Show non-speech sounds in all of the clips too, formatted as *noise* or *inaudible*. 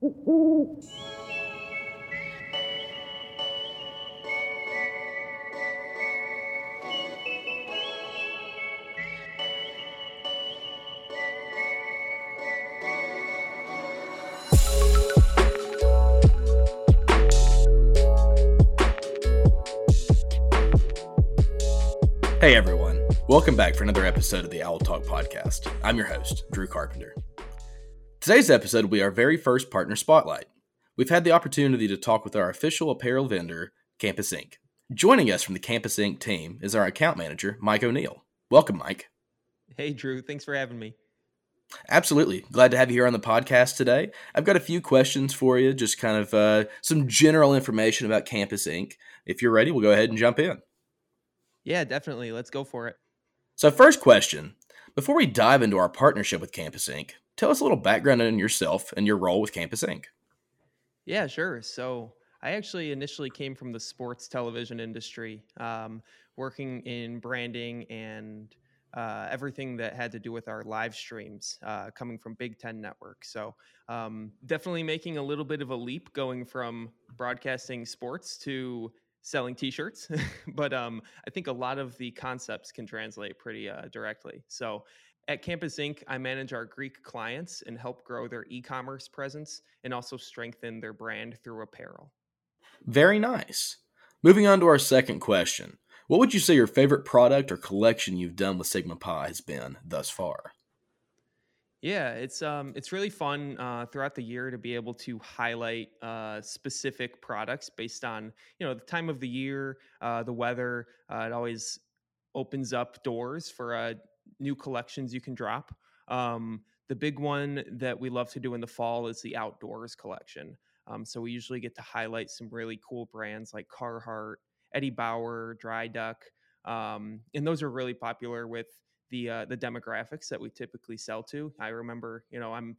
Hey everyone, welcome back for another episode of the Owl Talk podcast. I'm your host, Drew Carpenter. Today's episode will be our very first partner spotlight. We've had the opportunity to talk with our official apparel vendor, Campus Ink. Joining us from the Campus Ink team is our account manager, Mike O'Neill. Welcome, Mike. Hey, Drew. Thanks for having me. Absolutely. Glad to have you here on the podcast today. I've got a few questions for you, just kind of uh, some general information about Campus Ink. If you're ready, we'll go ahead and jump in. Yeah, definitely. Let's go for it. So, first question before we dive into our partnership with Campus Ink, tell us a little background on yourself and your role with Campus Ink. Yeah, sure. So, I actually initially came from the sports television industry, um, working in branding and uh, everything that had to do with our live streams uh, coming from Big Ten Network. So, um, definitely making a little bit of a leap going from broadcasting sports to selling t-shirts *laughs* but um, i think a lot of the concepts can translate pretty uh, directly so at campus Ink, i manage our greek clients and help grow their e-commerce presence and also strengthen their brand through apparel very nice moving on to our second question what would you say your favorite product or collection you've done with sigma pi has been thus far yeah, it's um it's really fun uh, throughout the year to be able to highlight uh, specific products based on you know the time of the year, uh, the weather. Uh, it always opens up doors for uh, new collections you can drop. Um, the big one that we love to do in the fall is the outdoors collection. Um, so we usually get to highlight some really cool brands like Carhartt, Eddie Bauer, Dri Duck, um, and those are really popular with the uh, the demographics that we typically sell to. I remember, you know, I'm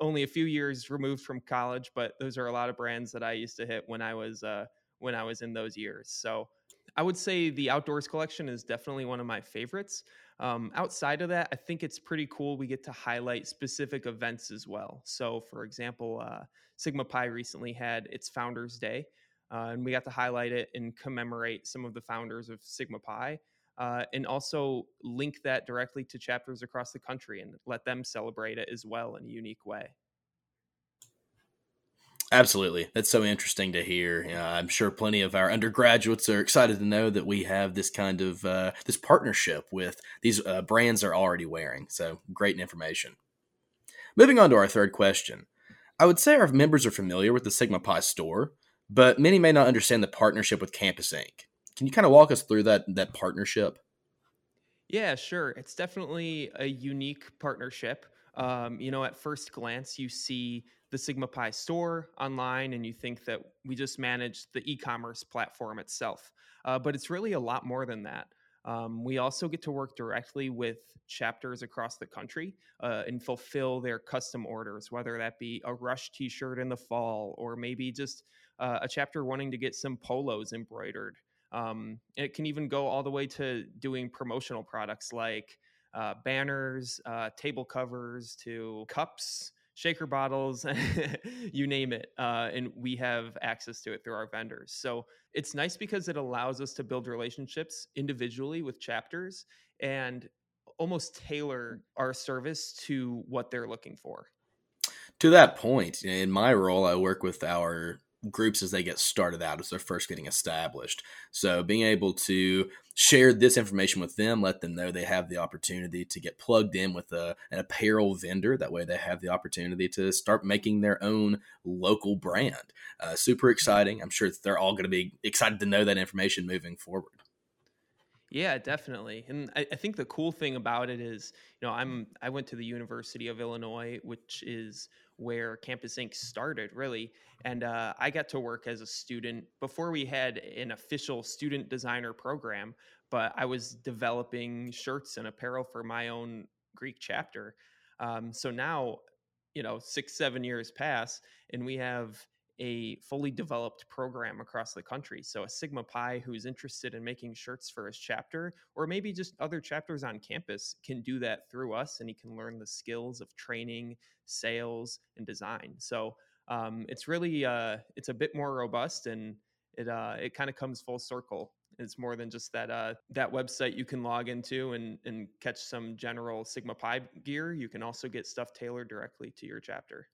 only a few years removed from college, but those are a lot of brands that I used to hit when I was uh, when I was in those years. So I would say the outdoors collection is definitely one of my favorites. Um, outside of that, I think it's pretty cool. We get to highlight specific events as well. So, for example, uh, Sigma Pi recently had its Founders Day, uh, and we got to highlight it and commemorate some of the founders of Sigma Pi uh, and also link that directly to chapters across the country and let them celebrate it as well in a unique way. Absolutely. That's so interesting to hear. Know, I'm sure plenty of our undergraduates are excited to know that we have this kind of uh, this partnership with these uh, brands they're already wearing. So great information. Moving on to our third question. I would say our members are familiar with the Sigma Pi store, but many may not understand the partnership with Campus Ink. Can you kind of walk us through that that partnership? Yeah, sure. It's definitely a unique partnership. Um, you know, at first glance, you see the Sigma Pi store online and you think that we just manage the e commerce platform itself. Uh, but it's really a lot more than that. Um, we also get to work directly with chapters across the country uh, and fulfill their custom orders, whether that be a Rush t shirt in the fall or maybe just uh, a chapter wanting to get some polos embroidered. Um, it can even go all the way to doing promotional products like uh, banners, uh, table covers, to cups, shaker bottles, *laughs* you name it. Uh, and we have access to it through our vendors. So it's nice because it allows us to build relationships individually with chapters and almost tailor our service to what they're looking for. To that point, in my role, I work with our groups as they get started out as they're first getting established. So being able to share this information with them, let them know they have the opportunity to get plugged in with a, an apparel vendor. That way they have the opportunity to start making their own local brand. Uh, super exciting. I'm sure they're all going to be excited to know that information moving forward. Yeah, definitely. And I, I, think the cool thing about it is, you know, I'm I went to the University of Illinois, which is where Campus Ink started, really. And uh, I got to work as a student before we had an official student designer program, but I was developing shirts and apparel for my own Greek chapter. Um, so now, you know, six, seven years pass, and we have a fully developed program across the country. So a Sigma Pi who's interested in making shirts for his chapter, or maybe just other chapters on campus, can do that through us, and he can learn the skills of training, sales, and design. So um, it's really uh, it's a bit more robust and it uh, it kind of comes full circle. It's more than just that uh, that website you can log into and and catch some general Sigma Pi gear. You can also get stuff tailored directly to your chapter.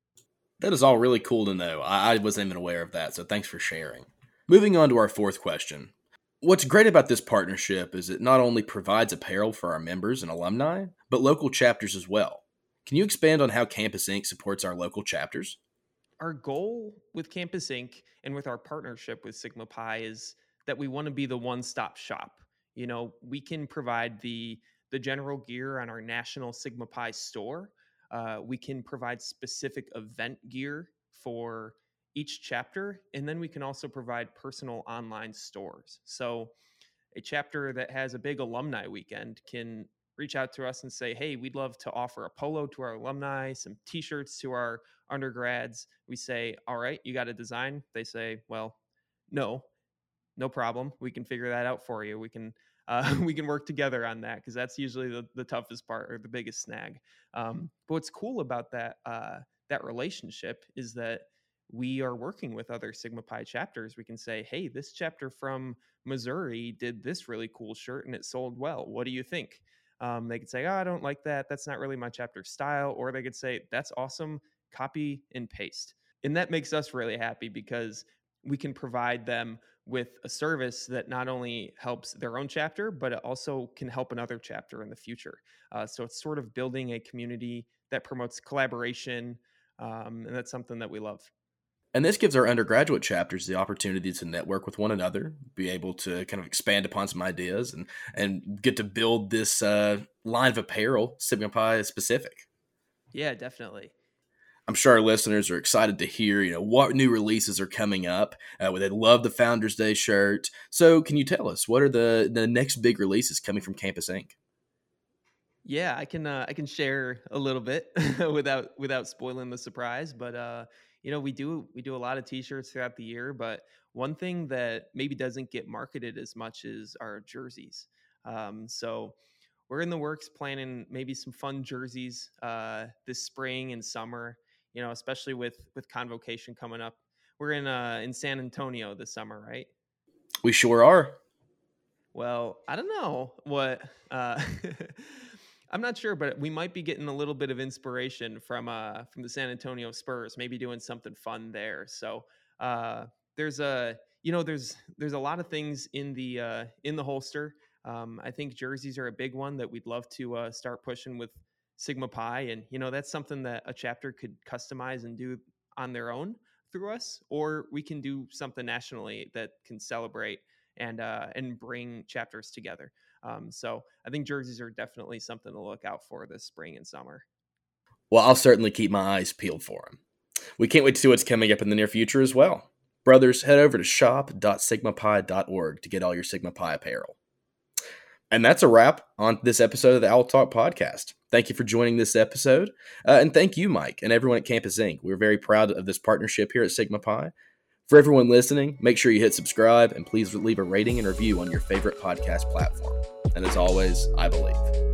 That is all really cool to know. I, I wasn't even aware of that, so thanks for sharing. Moving on to our fourth question. What's great about this partnership is it not only provides apparel for our members and alumni, but local chapters as well. Can you expand on how Campus Ink supports our local chapters? Our goal with Campus Ink and with our partnership with Sigma Pi is that we want to be the one-stop shop. You know, we can provide the the general gear on our national Sigma Pi store. Uh, we can provide specific event gear for each chapter, and then we can also provide personal online stores. So, a chapter that has a big alumni weekend can reach out to us and say, "Hey, we'd love to offer a polo to our alumni, some T-shirts to our undergrads." We say, "All right, you got a design?" They say, "Well, no, no problem. We can figure that out for you. We can uh, *laughs* we can work together on that because that's usually the, the toughest part or the biggest snag. Um, but what's cool about that uh, that relationship is that we are working with other Sigma Pi chapters. We can say, hey, this chapter from Missouri did this really cool shirt and it sold well. What do you think? Um, they could say, oh, I don't like that. That's not really my chapter style. Or they could say, that's awesome. Copy and paste. And that makes us really happy because we can provide them with a service that not only helps their own chapter, but it also can help another chapter in the future. Uh, so it's sort of building a community that promotes collaboration. Um, and that's something that we love. And this gives our undergraduate chapters the opportunity to network with one another, be able to kind of expand upon some ideas, and and get to build this uh, line of apparel Sigma Pi specific. Yeah, definitely. I'm sure our listeners are excited to hear, you know, what new releases are coming up. Uh, they love the Founders Day shirt. So, can you tell us what are the the next big releases coming from Campus Ink? Yeah, I can uh, I can share a little bit *laughs* without without spoiling the surprise, but uh, you know we do we do a lot of t-shirts throughout the year but one thing that maybe doesn't get marketed as much is our jerseys um, so we're in the works planning maybe some fun jerseys uh, this spring and summer you know especially with with convocation coming up we're in uh in san antonio this summer right we sure are well i don't know what uh *laughs* I'm not sure, but we might be getting a little bit of inspiration from uh from the San Antonio Spurs, maybe doing something fun there. So uh there's a you know there's there's a lot of things in the uh in the holster. Um, I think jerseys are a big one that we'd love to uh, start pushing with Sigma Pi, and you know that's something that a chapter could customize and do on their own through us, or we can do something nationally that can celebrate and uh, and bring chapters together. Um, so I think jerseys are definitely something to look out for this spring and summer. Well, I'll certainly keep my eyes peeled for them. We can't wait to see what's coming up in the near future as well. Brothers, head over to shop.sigmapi.org to get all your Sigma Pi apparel. And that's a wrap on this episode of the Owl Talk podcast. Thank you for joining this episode. Uh, and thank you, Mike, and everyone at Campus Ink. We're very proud of this partnership here at Sigma Pi. For everyone listening, make sure you hit subscribe and please leave a rating and review on your favorite podcast platform. And as always, I believe.